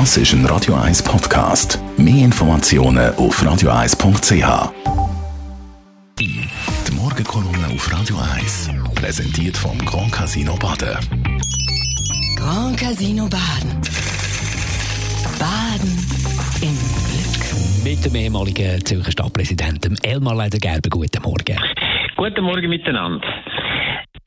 Das ist ein Radio 1 Podcast. Mehr Informationen auf radio1.ch. Die Morgenkolumne auf Radio 1 präsentiert vom Grand Casino Baden. Grand Casino Baden. Baden im Glück. Mit dem ehemaligen Zürcher Stadtpräsidenten Elmar Ledergerber. Guten Morgen. Guten Morgen miteinander.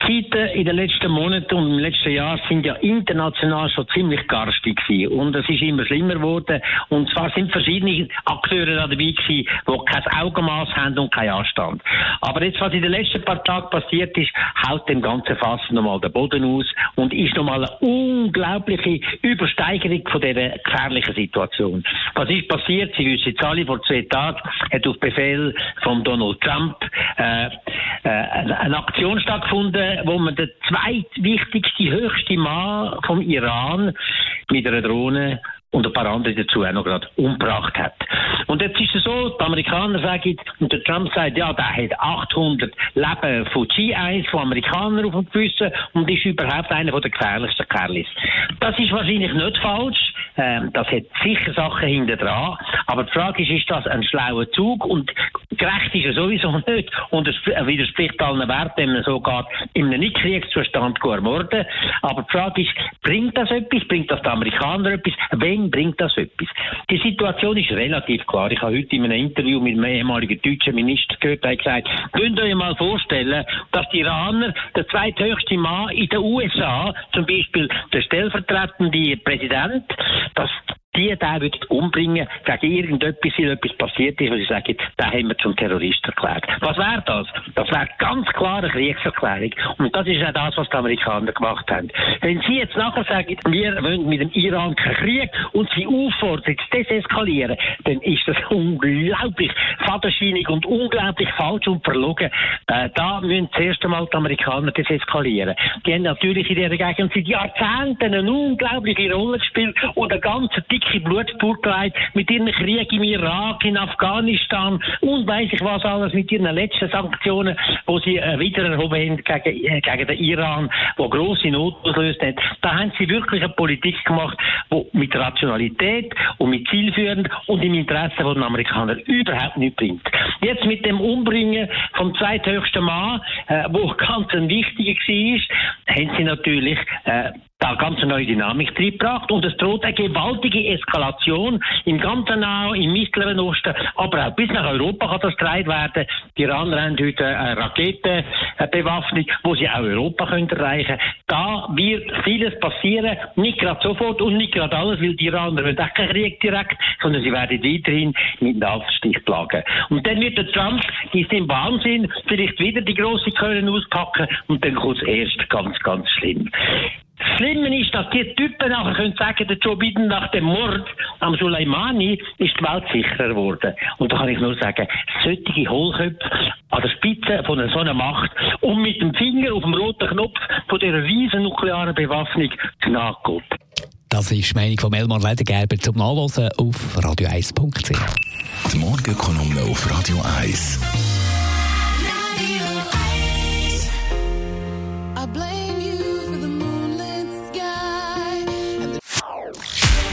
Zeiten in den letzten Monaten und im letzten Jahr sind ja international schon ziemlich garstig gewesen. Und es ist immer schlimmer geworden. Und zwar sind verschiedene Akteure da dabei gewesen, die kein Augenmaß haben und keinen Anstand. Aber jetzt, was in den letzten paar Tagen passiert ist, haut dem ganzen Fass nochmal den Boden aus und ist nochmal eine unglaubliche Übersteigerung von dieser gefährlichen Situation. Was ist passiert? Sie wissen jetzt alle, vor zwei Tagen hat auf Befehl von Donald Trump äh, äh, eine Aktion stattgefunden, wo man den zweitwichtigste, höchste Mann vom Iran mit einer Drohne und ein paar andere dazu auch noch gerade umgebracht hat. Und jetzt ist es so, die Amerikaner sagen, und der Trump sagt, ja, der hat 800 Leben von GIs, von Amerikanern auf dem Gewissen und ist überhaupt einer der gefährlichsten Kerlis. Das ist wahrscheinlich nicht falsch, ähm, das hat sicher Sachen hinter dran, aber die Frage ist, ist das ein schlauer Zug und gerecht ist er sowieso nicht und es widerspricht allen Werten, wenn man so geht, in einem Nicht-Kriegszustand ermorden. Aber die Frage ist, bringt das etwas? Bringt das den Amerikanern etwas? Wem bringt das etwas? Die Situation ist relativ klar. Ich habe heute in einem Interview mit einem ehemaligen deutschen Minister gehört, der gesagt, könnt ihr euch mal vorstellen, dass die Iraner, der zweithöchste Mann in den USA, zum Beispiel der stellvertretende Präsident, dass die den würden umbringen gegen irgendetwas, weil etwas passiert ist, wo sie sagen, den haben wir zum Terrorist erklärt. Was wäre das? Das wäre ganz klar eine Kriegserklärung. Und das ist auch das, was die Amerikaner gemacht haben. Wenn sie jetzt nachher sagen, wir wollen mit dem Iran keinen Krieg und sie auffordern, zu deseskalieren, dann ist das unglaublich fadenscheinig und unglaublich falsch und verlogen. Äh, da müssen zuerst einmal die Amerikaner deseskalieren. Die haben natürlich in dieser Gegend seit Jahrzehnten eine unglaubliche Rolle gespielt und eine ganz dicke dicke Blutspur mit ihren Kriegen im Irak, in Afghanistan und weiß ich was alles mit ihren letzten Sanktionen, wo sie äh, wieder erhoben haben gegen, äh, gegen den Iran, wo grosse Not ausgelöst hat. Da haben sie wirklich eine Politik gemacht, die mit Rationalität und mit zielführend und im Interesse der Amerikaner überhaupt nicht bringt. Jetzt mit dem Umbringen vom zweithöchsten Mann, äh, wo ganz ein wichtiger war, haben sie natürlich äh, da ganz neue Dynamik reingebracht und es droht eine gewaltige Eskalation im ganzen Nahen, im Mittleren Osten, aber auch bis nach Europa kann das getragen werden. Die Iraner haben heute eine Raketenbewaffnung, wo sie auch Europa können erreichen Da wird vieles passieren, nicht gerade sofort und nicht gerade alles, weil die Iraner wollen auch keinen Krieg direkt, sondern sie werden weiterhin mit Nadelstich plagen. Und dann wird der Trump in seinem Wahnsinn vielleicht wieder die große Köln auspacken und dann kommt es erst ganz, ganz schlimm. Das Schlimme ist, dass die Typen nachher können sagen, der Joe Biden nach dem Mord am Soleimani ist die Welt sicherer geworden. Und da kann ich nur sagen, solche Hohlköpfe an der Spitze von einer so einer Macht und mit dem Finger auf dem roten Knopf von dieser riesen nuklearen Bewaffnung Gnade Das ist die Meinung von Elmar Ledergerber zum Nachlesen auf radio1.ch. Die Morgenkolumne auf Radio 1.